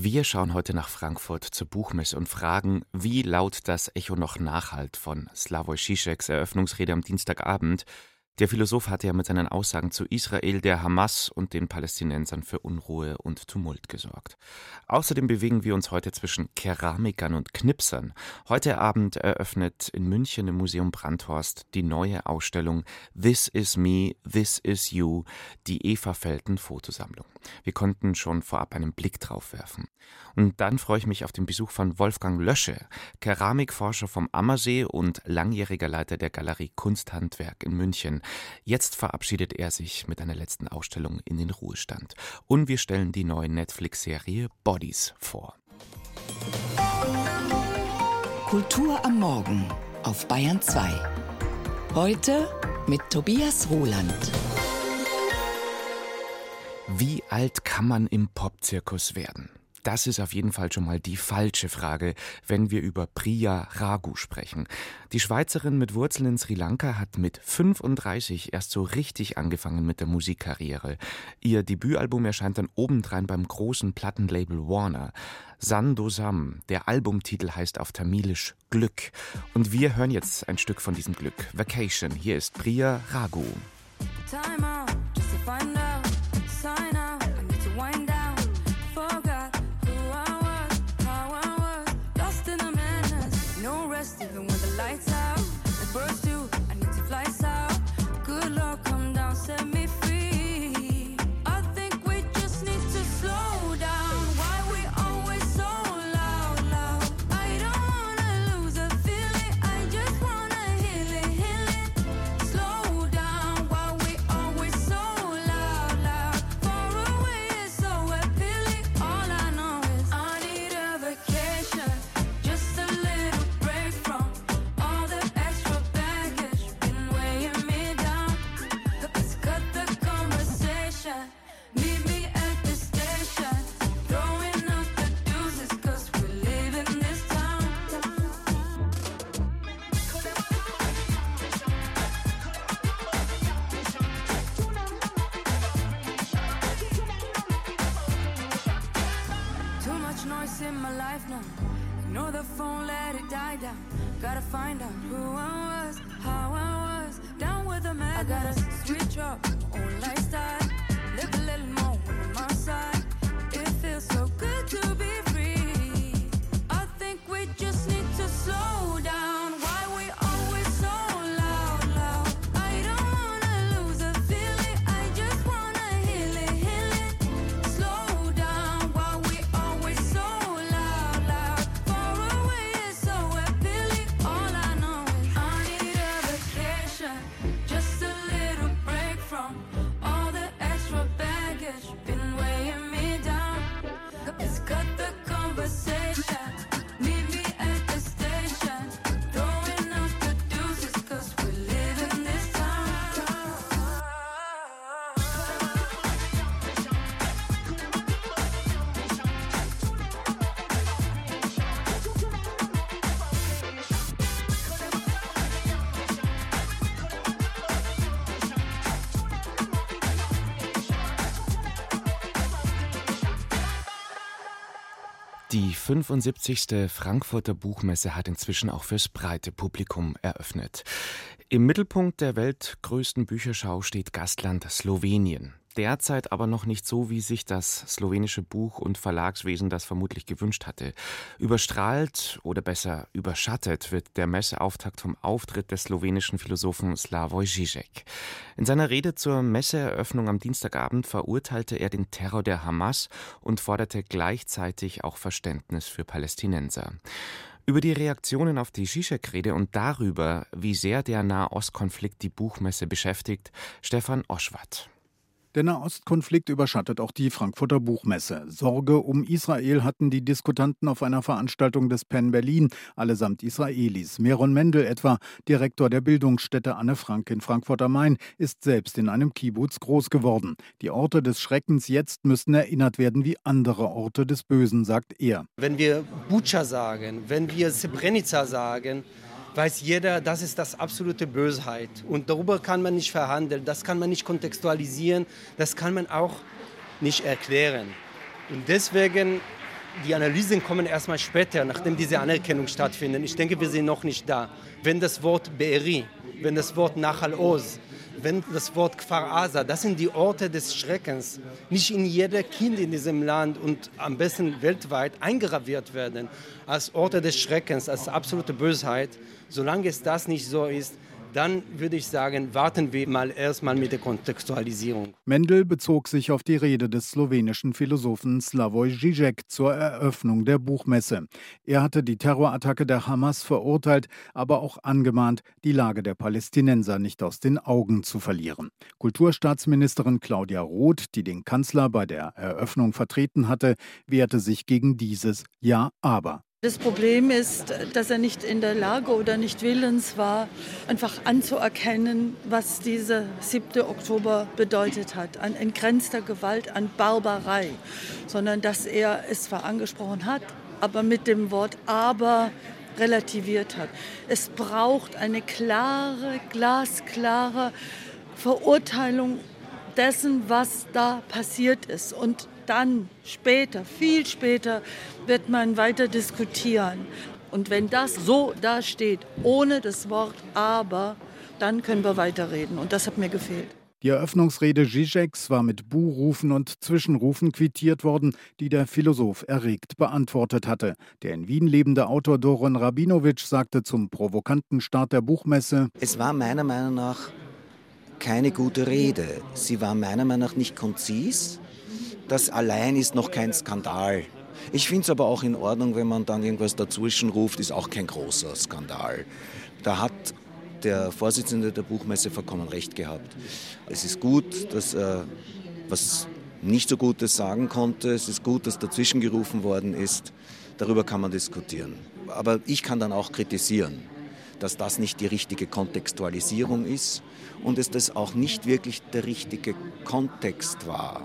Wir schauen heute nach Frankfurt zur Buchmesse und fragen, wie laut das Echo noch nachhalt von Slavoj Žižeks Eröffnungsrede am Dienstagabend. Der Philosoph hatte ja mit seinen Aussagen zu Israel, der Hamas und den Palästinensern für Unruhe und Tumult gesorgt. Außerdem bewegen wir uns heute zwischen Keramikern und Knipsern. Heute Abend eröffnet in München im Museum Brandhorst die neue Ausstellung This is Me, This is You, die Eva Felten Fotosammlung. Wir konnten schon vorab einen Blick drauf werfen. Und dann freue ich mich auf den Besuch von Wolfgang Lösche, Keramikforscher vom Ammersee und langjähriger Leiter der Galerie Kunsthandwerk in München. Jetzt verabschiedet er sich mit einer letzten Ausstellung in den Ruhestand. Und wir stellen die neue Netflix-Serie Bodies vor. Kultur am Morgen auf Bayern 2. Heute mit Tobias Roland. Wie alt kann man im Popzirkus werden? Das ist auf jeden Fall schon mal die falsche Frage, wenn wir über Priya Ragu sprechen. Die Schweizerin mit Wurzeln in Sri Lanka hat mit 35 erst so richtig angefangen mit der Musikkarriere. Ihr Debütalbum erscheint dann obendrein beim großen Plattenlabel Warner. Sandosam, der Albumtitel heißt auf Tamilisch Glück. Und wir hören jetzt ein Stück von diesem Glück. Vacation. Hier ist Priya Ragu. Time out, just to find Die 75. Frankfurter Buchmesse hat inzwischen auch fürs breite Publikum eröffnet. Im Mittelpunkt der weltgrößten Bücherschau steht Gastland Slowenien. Derzeit aber noch nicht so, wie sich das slowenische Buch- und Verlagswesen das vermutlich gewünscht hatte. Überstrahlt oder besser überschattet wird der Messeauftakt vom Auftritt des slowenischen Philosophen Slavoj Žižek. In seiner Rede zur Messeeröffnung am Dienstagabend verurteilte er den Terror der Hamas und forderte gleichzeitig auch Verständnis für Palästinenser. Über die Reaktionen auf die Zizek-Rede und darüber, wie sehr der Nahostkonflikt die Buchmesse beschäftigt, Stefan Oschwart. Der Nahostkonflikt überschattet auch die Frankfurter Buchmesse. Sorge um Israel hatten die Diskutanten auf einer Veranstaltung des Penn Berlin, allesamt Israelis. Meron Mendel etwa, Direktor der Bildungsstätte Anne Frank in Frankfurt am Main, ist selbst in einem Kibbutz groß geworden. Die Orte des Schreckens jetzt müssten erinnert werden wie andere Orte des Bösen, sagt er. Wenn wir Bucha sagen, wenn wir Srebrenica sagen, weiß jeder, das ist das absolute Bösheit. Und darüber kann man nicht verhandeln, das kann man nicht kontextualisieren, das kann man auch nicht erklären. Und deswegen die Analysen kommen erstmal später, nachdem diese Anerkennung stattfindet. Ich denke, wir sind noch nicht da. Wenn das Wort Be'eri, wenn das Wort Nachal Oz, wenn das Wort Kfar Asa, das sind die Orte des Schreckens, nicht in jeder Kind in diesem Land und am besten weltweit eingraviert werden als Orte des Schreckens, als absolute Bösheit, solange es das nicht so ist, dann würde ich sagen, warten wir mal erstmal mit der Kontextualisierung. Mendel bezog sich auf die Rede des slowenischen Philosophen Slavoj Žižek zur Eröffnung der Buchmesse. Er hatte die Terrorattacke der Hamas verurteilt, aber auch angemahnt, die Lage der Palästinenser nicht aus den Augen zu verlieren. Kulturstaatsministerin Claudia Roth, die den Kanzler bei der Eröffnung vertreten hatte, wehrte sich gegen dieses Ja, aber. Das Problem ist, dass er nicht in der Lage oder nicht willens war, einfach anzuerkennen, was dieser 7. Oktober bedeutet hat, an entgrenzter Gewalt, an Barbarei, sondern dass er es zwar angesprochen hat, aber mit dem Wort aber relativiert hat. Es braucht eine klare, glasklare Verurteilung dessen, was da passiert ist. Und dann später, viel später, wird man weiter diskutieren. Und wenn das so dasteht, ohne das Wort aber, dann können wir weiterreden. Und das hat mir gefehlt. Die Eröffnungsrede Zizeks war mit Buhrufen und Zwischenrufen quittiert worden, die der Philosoph erregt beantwortet hatte. Der in Wien lebende Autor Doron Rabinowitsch sagte zum provokanten Start der Buchmesse: Es war meiner Meinung nach keine gute Rede. Sie war meiner Meinung nach nicht konzis. Das allein ist noch kein Skandal. Ich finde es aber auch in Ordnung, wenn man dann irgendwas dazwischen ruft, ist auch kein großer Skandal. Da hat der Vorsitzende der Buchmesse vollkommen recht gehabt. Es ist gut, dass er was nicht so Gutes sagen konnte. Es ist gut, dass dazwischen gerufen worden ist. Darüber kann man diskutieren. Aber ich kann dann auch kritisieren, dass das nicht die richtige Kontextualisierung ist und es das auch nicht wirklich der richtige Kontext war.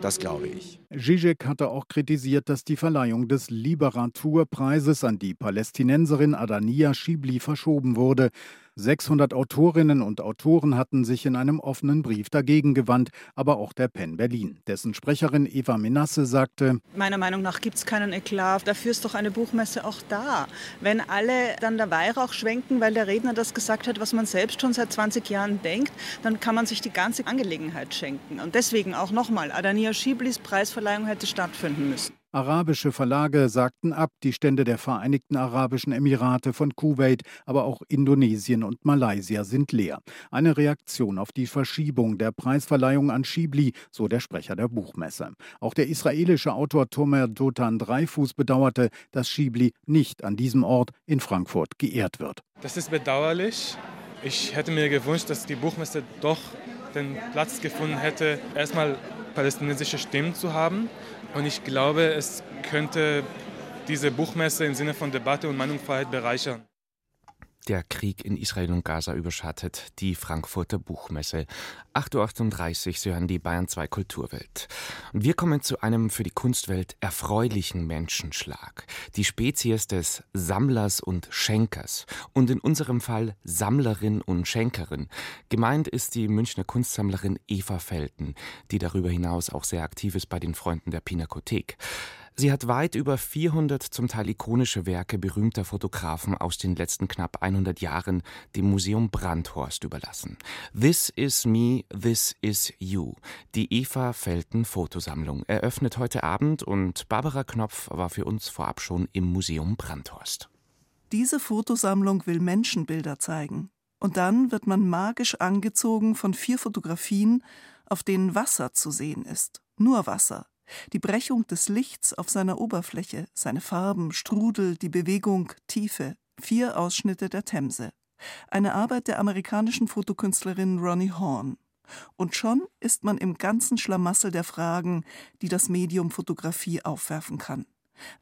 Das glaube ich. Zizek hatte auch kritisiert, dass die Verleihung des Liberaturpreises an die Palästinenserin Adania Schibli verschoben wurde. 600 Autorinnen und Autoren hatten sich in einem offenen Brief dagegen gewandt, aber auch der Penn Berlin. Dessen Sprecherin Eva Menasse sagte: Meiner Meinung nach gibt es keinen Eklat. Dafür ist doch eine Buchmesse auch da. Wenn alle dann der Weihrauch schwenken, weil der Redner das gesagt hat, was man selbst schon seit 20 Jahren denkt, dann kann man sich die ganze Angelegenheit schenken. Und deswegen auch nochmal: Adania Schiblis Preisverleihung hätte stattfinden müssen. Arabische Verlage sagten ab, die Stände der Vereinigten Arabischen Emirate von Kuwait, aber auch Indonesien und Malaysia sind leer. Eine Reaktion auf die Verschiebung der Preisverleihung an Schibli, so der Sprecher der Buchmesse. Auch der israelische Autor Tomer Dotan Dreifuß bedauerte, dass Schibli nicht an diesem Ort in Frankfurt geehrt wird. Das ist bedauerlich. Ich hätte mir gewünscht, dass die Buchmesse doch den Platz gefunden hätte, erstmal palästinensische Stimmen zu haben und ich glaube, es könnte diese Buchmesse im Sinne von Debatte und Meinungsfreiheit bereichern. Der Krieg in Israel und Gaza überschattet die Frankfurter Buchmesse. 8.38 Uhr, Sie hören die Bayern 2 Kulturwelt. Und wir kommen zu einem für die Kunstwelt erfreulichen Menschenschlag. Die Spezies des Sammlers und Schenkers. Und in unserem Fall Sammlerin und Schenkerin. Gemeint ist die Münchner Kunstsammlerin Eva Felten, die darüber hinaus auch sehr aktiv ist bei den Freunden der Pinakothek. Sie hat weit über 400 zum Teil ikonische Werke berühmter Fotografen aus den letzten knapp 100 Jahren dem Museum Brandhorst überlassen. This is me, this is you. Die Eva Felten Fotosammlung eröffnet heute Abend und Barbara Knopf war für uns vorab schon im Museum Brandhorst. Diese Fotosammlung will Menschenbilder zeigen. Und dann wird man magisch angezogen von vier Fotografien, auf denen Wasser zu sehen ist. Nur Wasser die Brechung des Lichts auf seiner Oberfläche, seine Farben, Strudel, die Bewegung, Tiefe, vier Ausschnitte der Themse. Eine Arbeit der amerikanischen Fotokünstlerin Ronnie Horn. Und schon ist man im ganzen Schlamassel der Fragen, die das Medium Fotografie aufwerfen kann.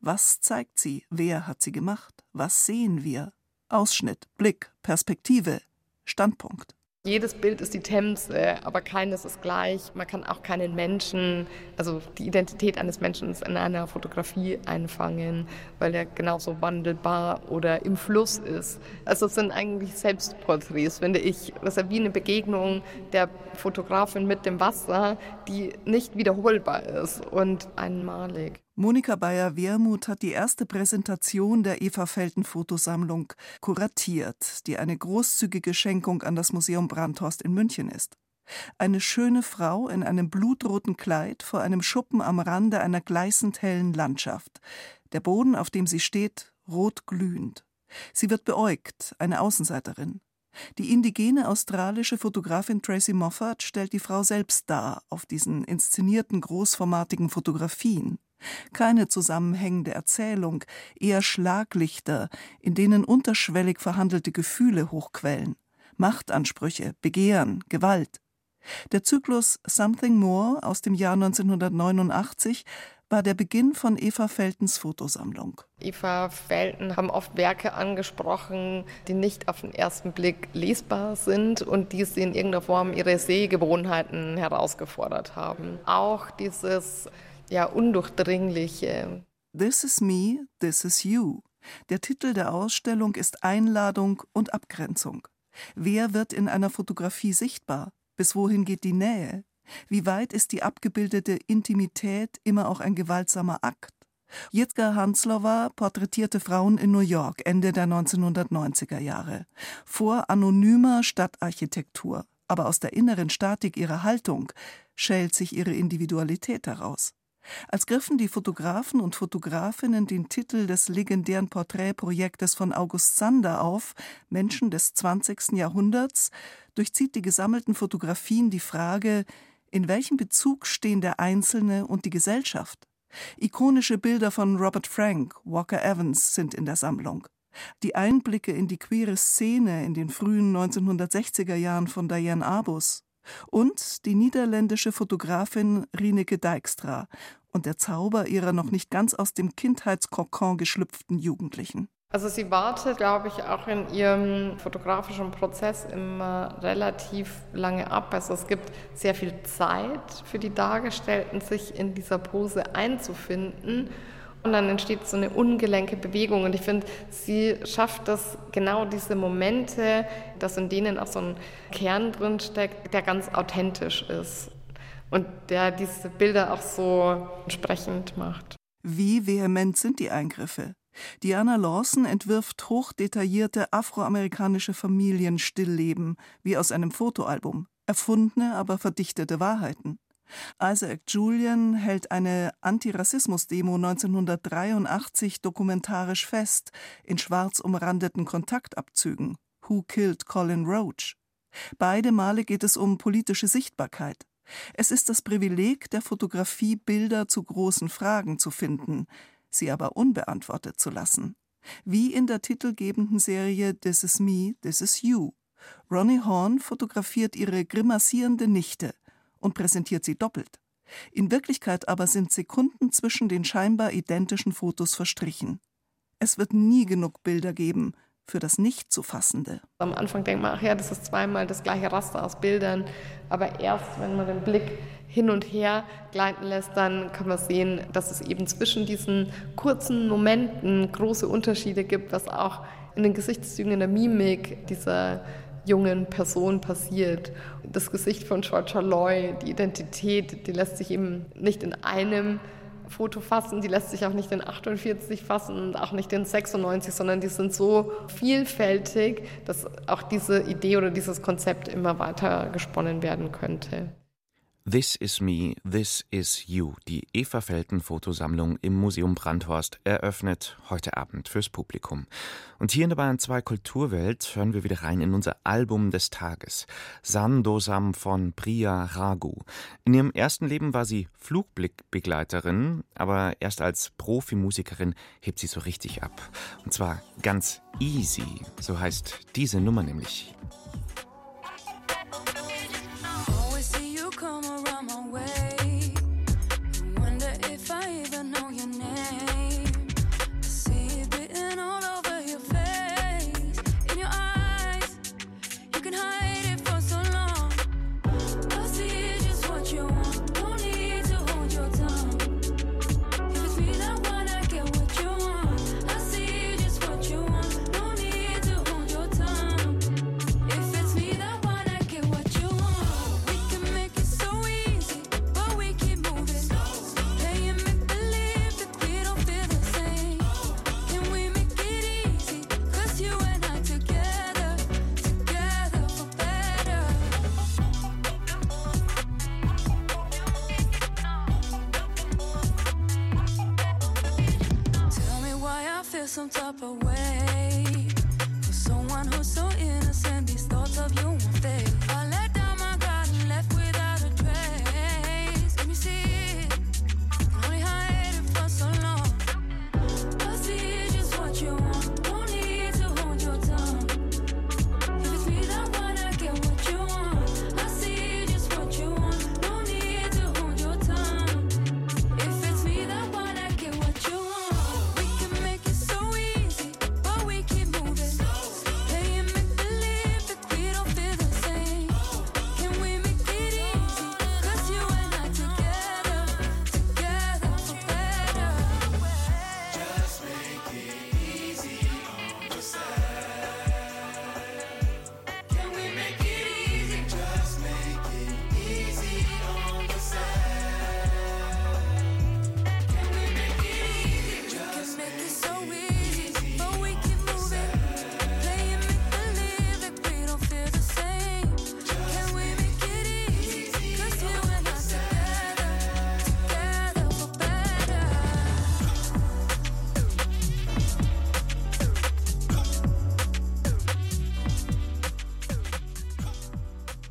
Was zeigt sie? Wer hat sie gemacht? Was sehen wir? Ausschnitt, Blick, Perspektive, Standpunkt. Jedes Bild ist die Themse, aber keines ist gleich. Man kann auch keinen Menschen, also die Identität eines Menschen in einer Fotografie einfangen, weil er genauso wandelbar oder im Fluss ist. Also es sind eigentlich Selbstporträts, finde ich. Das ist wie eine Begegnung der Fotografin mit dem Wasser, die nicht wiederholbar ist und einmalig. Monika Bayer-Wermuth hat die erste Präsentation der Eva Felten Fotosammlung kuratiert, die eine großzügige Schenkung an das Museum Brandhorst in München ist. Eine schöne Frau in einem blutroten Kleid vor einem Schuppen am Rande einer gleißend hellen Landschaft. Der Boden, auf dem sie steht, rot glühend. Sie wird beäugt, eine Außenseiterin. Die indigene australische Fotografin Tracy Moffat stellt die Frau selbst dar auf diesen inszenierten großformatigen Fotografien. Keine zusammenhängende Erzählung, eher Schlaglichter, in denen unterschwellig verhandelte Gefühle hochquellen. Machtansprüche, Begehren, Gewalt. Der Zyklus Something More aus dem Jahr 1989 war der Beginn von Eva Feltens Fotosammlung. Eva Felten haben oft Werke angesprochen, die nicht auf den ersten Blick lesbar sind und die sie in irgendeiner Form ihre Sehgewohnheiten herausgefordert haben. Auch dieses ja undurchdringliche. This is me, this is you. Der Titel der Ausstellung ist Einladung und Abgrenzung. Wer wird in einer Fotografie sichtbar? Bis wohin geht die Nähe? Wie weit ist die abgebildete Intimität immer auch ein gewaltsamer Akt? Jitka Hanslova porträtierte Frauen in New York Ende der 1990er Jahre. Vor anonymer Stadtarchitektur, aber aus der inneren Statik ihrer Haltung schält sich ihre Individualität heraus. Als griffen die Fotografen und Fotografinnen den Titel des legendären Porträtprojektes von August Sander auf, Menschen des 20. Jahrhunderts, durchzieht die gesammelten Fotografien die Frage, in welchem Bezug stehen der Einzelne und die Gesellschaft? Ikonische Bilder von Robert Frank, Walker Evans sind in der Sammlung. Die Einblicke in die queere Szene in den frühen 1960er Jahren von Diane Arbus und die niederländische Fotografin Rineke Dijkstra und der Zauber ihrer noch nicht ganz aus dem Kindheitskokon geschlüpften Jugendlichen. Also sie wartet, glaube ich, auch in ihrem fotografischen Prozess immer relativ lange ab. Also es gibt sehr viel Zeit für die Dargestellten, sich in dieser Pose einzufinden. Und dann entsteht so eine ungelenke Bewegung. Und ich finde, sie schafft das genau diese Momente, dass in denen auch so ein Kern drin steckt, der ganz authentisch ist und der diese Bilder auch so entsprechend macht. Wie vehement sind die Eingriffe? Diana Lawson entwirft hochdetaillierte afroamerikanische Familienstillleben, wie aus einem Fotoalbum, erfundene, aber verdichtete Wahrheiten. Isaac Julian hält eine Antirassismus-Demo 1983 dokumentarisch fest, in schwarz umrandeten Kontaktabzügen. Who Killed Colin Roach? Beide Male geht es um politische Sichtbarkeit. Es ist das Privileg der Fotografie, Bilder zu großen Fragen zu finden, sie aber unbeantwortet zu lassen. Wie in der titelgebenden Serie This is Me, This is You. Ronnie Horn fotografiert ihre grimassierende Nichte und präsentiert sie doppelt. In Wirklichkeit aber sind Sekunden zwischen den scheinbar identischen Fotos verstrichen. Es wird nie genug Bilder geben für das Nicht-zu-Fassende. Am Anfang denkt man, ach ja, das ist zweimal das gleiche Raster aus Bildern, aber erst wenn man den Blick hin und her gleiten lässt, dann kann man sehen, dass es eben zwischen diesen kurzen Momenten große Unterschiede gibt, was auch in den Gesichtszügen, in der Mimik dieser jungen Person passiert. Das Gesicht von Georgia Loy, die Identität, die lässt sich eben nicht in einem Foto fassen, die lässt sich auch nicht in 48 fassen und auch nicht in 96, sondern die sind so vielfältig, dass auch diese Idee oder dieses Konzept immer weiter gesponnen werden könnte. This is Me, This is You, die Eva Felten Fotosammlung im Museum Brandhorst, eröffnet heute Abend fürs Publikum. Und hier in der Bayern 2 Kulturwelt hören wir wieder rein in unser Album des Tages. Sandosam von Priya Ragu. In ihrem ersten Leben war sie Flugblickbegleiterin, aber erst als Profimusikerin hebt sie so richtig ab. Und zwar ganz easy, so heißt diese Nummer nämlich.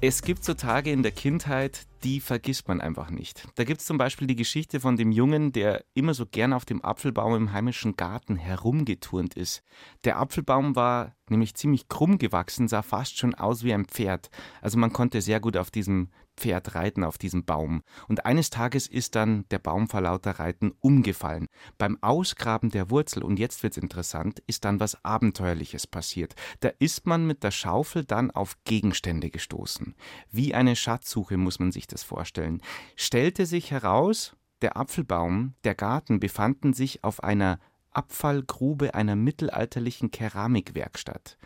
Es gibt so Tage in der Kindheit, die vergisst man einfach nicht. Da gibt es zum Beispiel die Geschichte von dem Jungen, der immer so gern auf dem Apfelbaum im heimischen Garten herumgeturnt ist. Der Apfelbaum war nämlich ziemlich krumm gewachsen, sah fast schon aus wie ein Pferd. Also man konnte sehr gut auf diesem Pferd reiten, auf diesem Baum. Und eines Tages ist dann der Baum vor lauter Reiten umgefallen. Beim Ausgraben der Wurzel, und jetzt wird's interessant, ist dann was Abenteuerliches passiert. Da ist man mit der Schaufel dann auf Gegenstände gestoßen. Wie eine Schatzsuche muss man sich das vorstellen. Stellte sich heraus, der Apfelbaum, der Garten befanden sich auf einer Abfallgrube einer mittelalterlichen Keramikwerkstatt.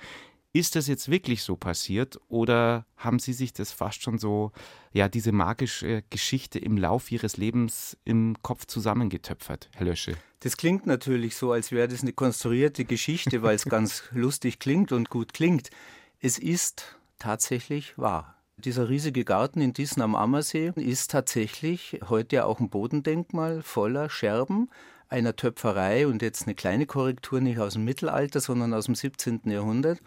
Ist das jetzt wirklich so passiert oder haben Sie sich das fast schon so, ja, diese magische Geschichte im Lauf Ihres Lebens im Kopf zusammengetöpfert, Herr Lösche? Das klingt natürlich so, als wäre das eine konstruierte Geschichte, weil es ganz lustig klingt und gut klingt. Es ist tatsächlich wahr. Dieser riesige Garten in Diesen am Ammersee ist tatsächlich heute ja auch ein Bodendenkmal voller Scherben einer Töpferei und jetzt eine kleine Korrektur nicht aus dem Mittelalter, sondern aus dem 17. Jahrhundert.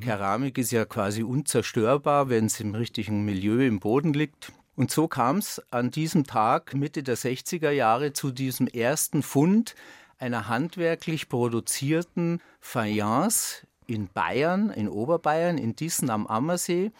Keramik ist ja quasi unzerstörbar, wenn es im richtigen Milieu im Boden liegt. Und so kam es an diesem Tag Mitte der 60er Jahre zu diesem ersten Fund einer handwerklich produzierten Fayence in Bayern, in Oberbayern, in Dissen am Ammersee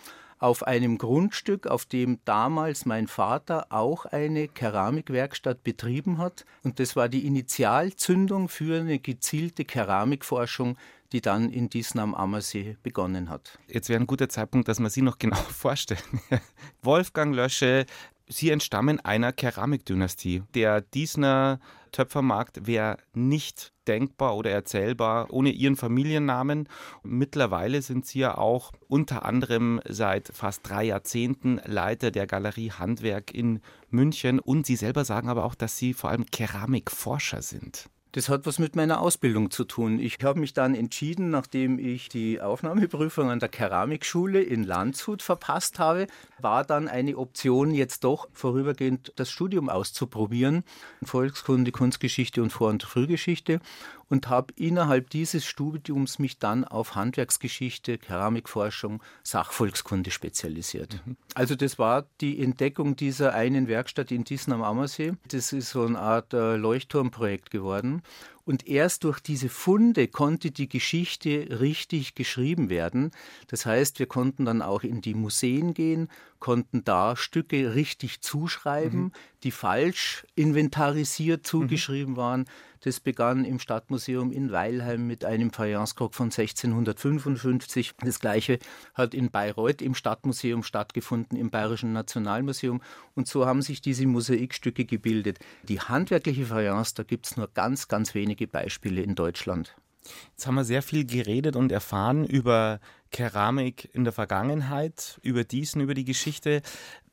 auf einem Grundstück, auf dem damals mein Vater auch eine Keramikwerkstatt betrieben hat. Und das war die Initialzündung für eine gezielte Keramikforschung, die dann in Diesen am Ammersee begonnen hat. Jetzt wäre ein guter Zeitpunkt, dass wir Sie noch genau vorstellen. Wolfgang Lösche, Sie entstammen einer Keramikdynastie. Der Diesner Töpfermarkt wäre nicht denkbar oder erzählbar ohne Ihren Familiennamen. Mittlerweile sind Sie ja auch unter anderem seit fast drei Jahrzehnten Leiter der Galerie Handwerk in München und Sie selber sagen aber auch, dass Sie vor allem Keramikforscher sind. Das hat was mit meiner Ausbildung zu tun. Ich habe mich dann entschieden, nachdem ich die Aufnahmeprüfung an der Keramikschule in Landshut verpasst habe, war dann eine Option, jetzt doch vorübergehend das Studium auszuprobieren. Volkskunde, Kunstgeschichte und Vor- und Frühgeschichte. Und habe innerhalb dieses Studiums mich dann auf Handwerksgeschichte, Keramikforschung, Sachvolkskunde spezialisiert. Also das war die Entdeckung dieser einen Werkstatt in Diesen am Ammersee. Das ist so eine Art äh, Leuchtturmprojekt geworden. Und erst durch diese Funde konnte die Geschichte richtig geschrieben werden. Das heißt, wir konnten dann auch in die Museen gehen, konnten da Stücke richtig zuschreiben, Mhm. die falsch inventarisiert zugeschrieben waren. Das begann im Stadtmuseum in Weilheim mit einem Fayencekrog von 1655. Das gleiche hat in Bayreuth im Stadtmuseum stattgefunden, im Bayerischen Nationalmuseum. Und so haben sich diese Mosaikstücke gebildet. Die handwerkliche Fayence, da gibt es nur ganz, ganz wenige Beispiele in Deutschland. Jetzt haben wir sehr viel geredet und erfahren über Keramik in der Vergangenheit, über diesen, über die Geschichte.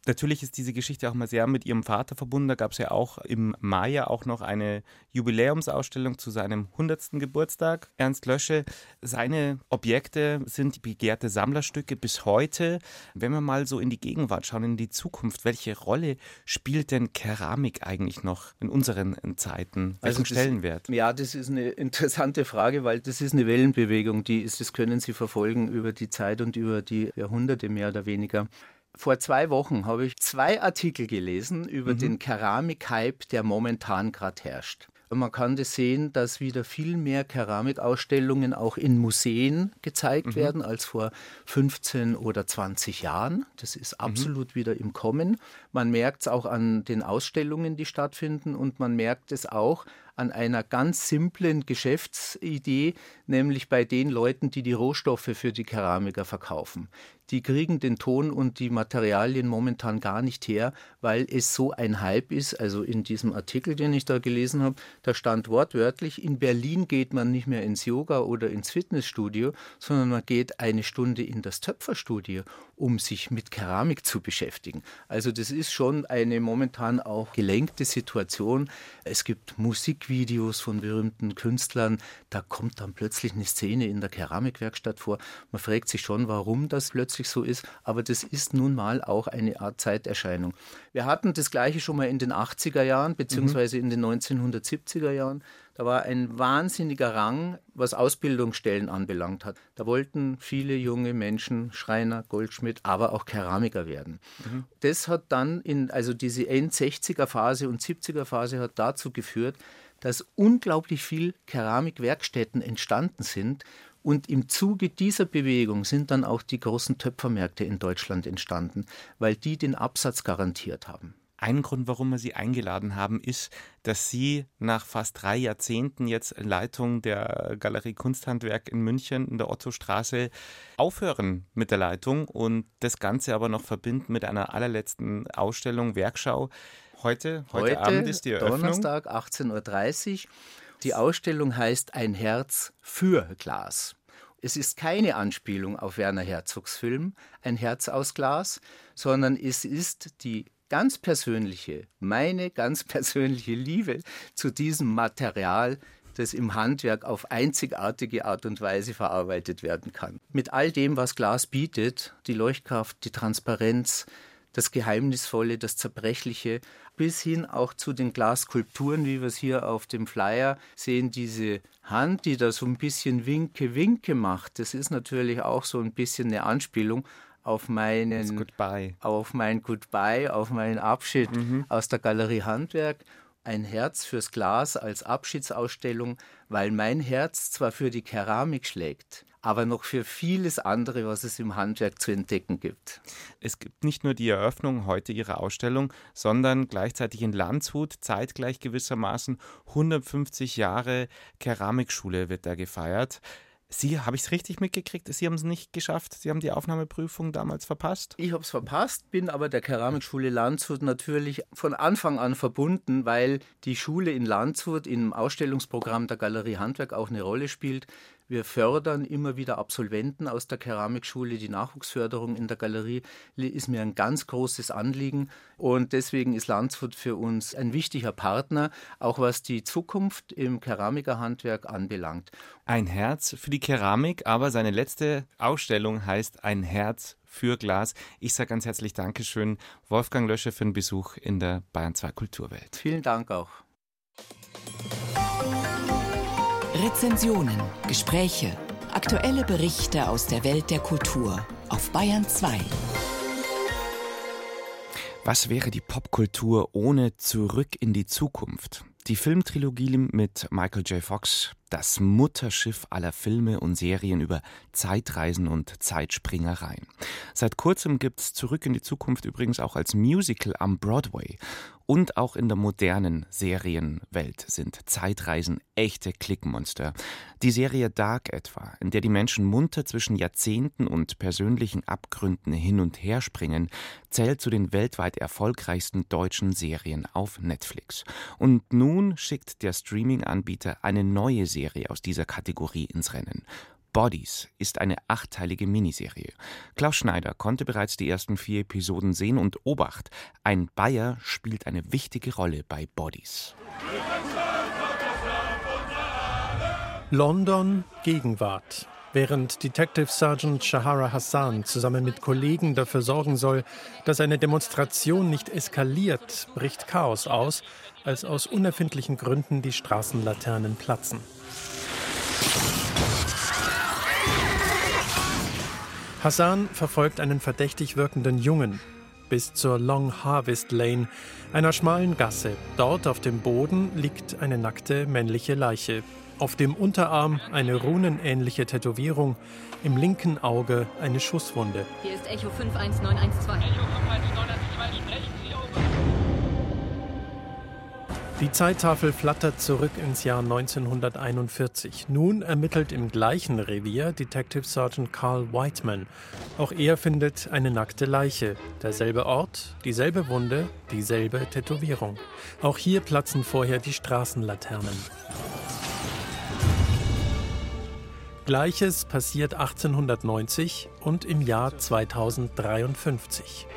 Natürlich ist diese Geschichte auch mal sehr mit ihrem Vater verbunden. Da gab es ja auch im Mai ja auch noch eine Jubiläumsausstellung zu seinem 100. Geburtstag. Ernst Lösche, seine Objekte sind begehrte Sammlerstücke bis heute. Wenn wir mal so in die Gegenwart schauen, in die Zukunft, welche Rolle spielt denn Keramik eigentlich noch in unseren Zeiten? Welchen Also das- Stellenwert? Ja, das ist eine interessante Frage, weil das ist eine Wellenbewegung, die ist, das können Sie verfolgen über die Zeit und über die Jahrhunderte mehr oder weniger. Vor zwei Wochen habe ich zwei Artikel gelesen über Mhm. den Keramik-Hype, der momentan gerade herrscht. Und man kann das sehen, dass wieder viel mehr Keramikausstellungen auch in Museen gezeigt Mhm. werden als vor 15 oder 20 Jahren. Das ist absolut wieder im Kommen. Man merkt es auch an den Ausstellungen, die stattfinden und man merkt es auch an einer ganz simplen Geschäftsidee, nämlich bei den Leuten, die die Rohstoffe für die Keramiker verkaufen. Die kriegen den Ton und die Materialien momentan gar nicht her, weil es so ein Hype ist. Also in diesem Artikel, den ich da gelesen habe, da stand wortwörtlich, in Berlin geht man nicht mehr ins Yoga oder ins Fitnessstudio, sondern man geht eine Stunde in das Töpferstudio, um sich mit Keramik zu beschäftigen. Also das ist schon eine momentan auch gelenkte Situation. Es gibt Musikvideos von berühmten Künstlern, da kommt dann plötzlich eine Szene in der Keramikwerkstatt vor. Man fragt sich schon, warum das plötzlich so ist, aber das ist nun mal auch eine Art Zeiterscheinung. Wir hatten das gleiche schon mal in den 80er Jahren, beziehungsweise in den 1970er Jahren. Da war ein wahnsinniger Rang, was Ausbildungsstellen anbelangt hat. Da wollten viele junge Menschen Schreiner, Goldschmied, aber auch Keramiker werden. Das hat dann in, also diese End-60er Phase und 70er Phase hat dazu geführt, dass unglaublich viel Keramikwerkstätten entstanden sind. Und im Zuge dieser Bewegung sind dann auch die großen Töpfermärkte in Deutschland entstanden, weil die den Absatz garantiert haben. Ein Grund, warum wir Sie eingeladen haben, ist, dass Sie nach fast drei Jahrzehnten jetzt Leitung der Galerie Kunsthandwerk in München in der Ottostraße aufhören mit der Leitung und das Ganze aber noch verbinden mit einer allerletzten Ausstellung, Werkschau. Heute, heute, Abend ist die Eröffnung. Donnerstag, 18.30 Uhr. Die Ausstellung heißt Ein Herz für Glas. Es ist keine Anspielung auf Werner Herzogs Film Ein Herz aus Glas, sondern es ist die ganz persönliche, meine ganz persönliche Liebe zu diesem Material, das im Handwerk auf einzigartige Art und Weise verarbeitet werden kann. Mit all dem, was Glas bietet, die Leuchtkraft, die Transparenz, das Geheimnisvolle, das Zerbrechliche, bis hin auch zu den Glasskulpturen, wie wir es hier auf dem Flyer sehen, diese Hand, die da so ein bisschen Winke, Winke macht, das ist natürlich auch so ein bisschen eine Anspielung auf meinen Goodbye. auf mein Goodbye, auf meinen Abschied aus der Galerie Handwerk. Ein Herz fürs Glas als Abschiedsausstellung, weil mein Herz zwar für die Keramik schlägt, aber noch für vieles andere, was es im Handwerk zu entdecken gibt. Es gibt nicht nur die Eröffnung heute Ihrer Ausstellung, sondern gleichzeitig in Landshut, zeitgleich gewissermaßen 150 Jahre Keramikschule wird da gefeiert. Sie, habe ich es richtig mitgekriegt? Sie haben es nicht geschafft. Sie haben die Aufnahmeprüfung damals verpasst. Ich habe es verpasst, bin aber der Keramikschule Landshut natürlich von Anfang an verbunden, weil die Schule in Landshut im Ausstellungsprogramm der Galerie Handwerk auch eine Rolle spielt. Wir fördern immer wieder Absolventen aus der Keramikschule. Die Nachwuchsförderung in der Galerie ist mir ein ganz großes Anliegen. Und deswegen ist Landshut für uns ein wichtiger Partner, auch was die Zukunft im Keramikerhandwerk anbelangt. Ein Herz für die Keramik, aber seine letzte Ausstellung heißt Ein Herz für Glas. Ich sage ganz herzlich Dankeschön, Wolfgang Lösche, für den Besuch in der Bayern 2 Kulturwelt. Vielen Dank auch. Rezensionen, Gespräche, aktuelle Berichte aus der Welt der Kultur auf Bayern 2. Was wäre die Popkultur ohne Zurück in die Zukunft? Die Filmtrilogie mit Michael J. Fox, das Mutterschiff aller Filme und Serien über Zeitreisen und Zeitspringereien. Seit kurzem gibt's Zurück in die Zukunft übrigens auch als Musical am Broadway. Und auch in der modernen Serienwelt sind Zeitreisen echte Klickmonster. Die Serie Dark etwa, in der die Menschen munter zwischen Jahrzehnten und persönlichen Abgründen hin und her springen, zählt zu den weltweit erfolgreichsten deutschen Serien auf Netflix. Und nun schickt der Streaming-Anbieter eine neue Serie aus dieser Kategorie ins Rennen. Bodies ist eine achteilige Miniserie. Klaus Schneider konnte bereits die ersten vier Episoden sehen und Obacht, ein Bayer spielt eine wichtige Rolle bei Bodies. London Gegenwart. Während Detective Sergeant Shahara Hassan zusammen mit Kollegen dafür sorgen soll, dass eine Demonstration nicht eskaliert, bricht Chaos aus, als aus unerfindlichen Gründen die Straßenlaternen platzen. Hassan verfolgt einen verdächtig wirkenden Jungen bis zur Long Harvest Lane, einer schmalen Gasse. Dort auf dem Boden liegt eine nackte männliche Leiche. Auf dem Unterarm eine runenähnliche Tätowierung, im linken Auge eine Schusswunde. Hier ist Echo 51912. Echo 51912, Die Zeittafel flattert zurück ins Jahr 1941. Nun ermittelt im gleichen Revier Detective Sergeant Carl Whiteman. Auch er findet eine nackte Leiche. Derselbe Ort, dieselbe Wunde, dieselbe Tätowierung. Auch hier platzen vorher die Straßenlaternen. Gleiches passiert 1890 und im Jahr 2053.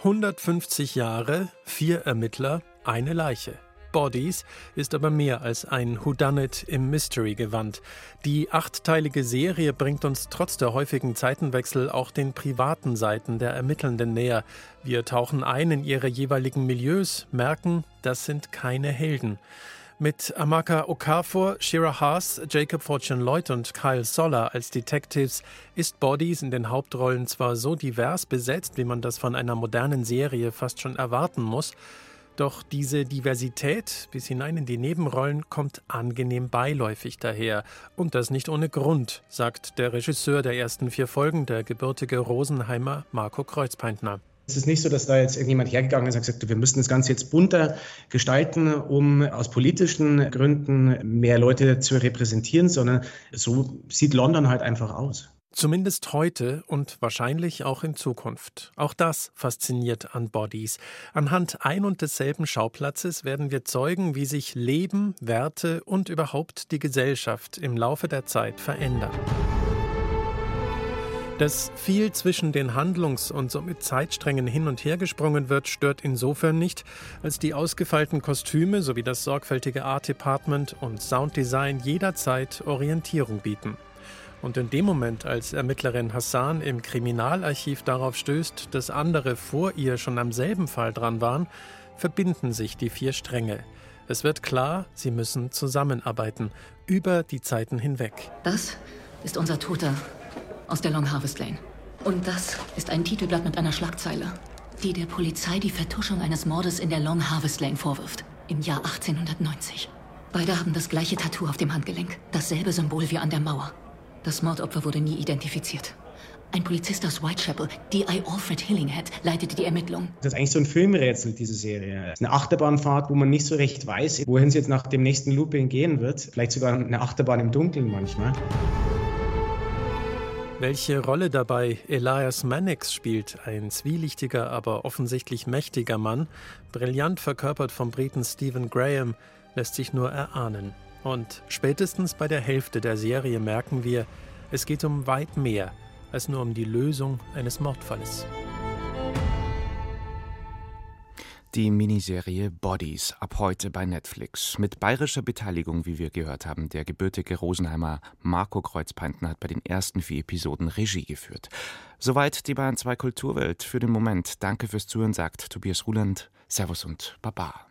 150 Jahre, vier Ermittler, eine Leiche. Bodies ist aber mehr als ein Whodunit im Mystery-Gewand. Die achtteilige Serie bringt uns trotz der häufigen Zeitenwechsel auch den privaten Seiten der Ermittelnden näher. Wir tauchen ein in ihre jeweiligen Milieus, merken, das sind keine Helden. Mit Amaka Okafor, Shira Haas, Jacob Fortune Lloyd und Kyle Soller als Detectives ist Bodies in den Hauptrollen zwar so divers besetzt, wie man das von einer modernen Serie fast schon erwarten muss, doch diese Diversität bis hinein in die Nebenrollen kommt angenehm beiläufig daher. Und das nicht ohne Grund, sagt der Regisseur der ersten vier Folgen, der gebürtige Rosenheimer Marco Kreuzpeintner. Es ist nicht so, dass da jetzt irgendjemand hergegangen ist und gesagt hat, wir müssen das Ganze jetzt bunter gestalten, um aus politischen Gründen mehr Leute zu repräsentieren, sondern so sieht London halt einfach aus. Zumindest heute und wahrscheinlich auch in Zukunft. Auch das fasziniert an Bodies. Anhand ein und desselben Schauplatzes werden wir zeugen, wie sich Leben, Werte und überhaupt die Gesellschaft im Laufe der Zeit verändern. Dass viel zwischen den Handlungs- und somit Zeitsträngen hin und her gesprungen wird, stört insofern nicht, als die ausgefeilten Kostüme sowie das sorgfältige Art Department und Sounddesign jederzeit Orientierung bieten. Und in dem Moment, als Ermittlerin Hassan im Kriminalarchiv darauf stößt, dass andere vor ihr schon am selben Fall dran waren, verbinden sich die vier Stränge. Es wird klar, sie müssen zusammenarbeiten, über die Zeiten hinweg. Das ist unser Toter aus der Long Harvest Lane. Und das ist ein Titelblatt mit einer Schlagzeile, die der Polizei die Vertuschung eines Mordes in der Long Harvest Lane vorwirft, im Jahr 1890. Beide haben das gleiche Tattoo auf dem Handgelenk, dasselbe Symbol wie an der Mauer. Das Mordopfer wurde nie identifiziert. Ein Polizist aus Whitechapel, D.I. Alfred Hillinghead, leitete die Ermittlungen. Das ist eigentlich so ein Filmrätsel, diese Serie. Eine Achterbahnfahrt, wo man nicht so recht weiß, wohin es jetzt nach dem nächsten Looping gehen wird. Vielleicht sogar eine Achterbahn im Dunkeln manchmal. Welche Rolle dabei Elias Mannix spielt, ein zwielichtiger, aber offensichtlich mächtiger Mann, brillant verkörpert vom Briten Stephen Graham, lässt sich nur erahnen. Und spätestens bei der Hälfte der Serie merken wir, es geht um weit mehr als nur um die Lösung eines Mordfalles. Die Miniserie Bodies ab heute bei Netflix. Mit bayerischer Beteiligung, wie wir gehört haben. Der gebürtige Rosenheimer Marco Kreuzpeintner hat bei den ersten vier Episoden Regie geführt. Soweit die Bayern 2 Kulturwelt für den Moment. Danke fürs Zuhören, sagt Tobias Ruland. Servus und Baba.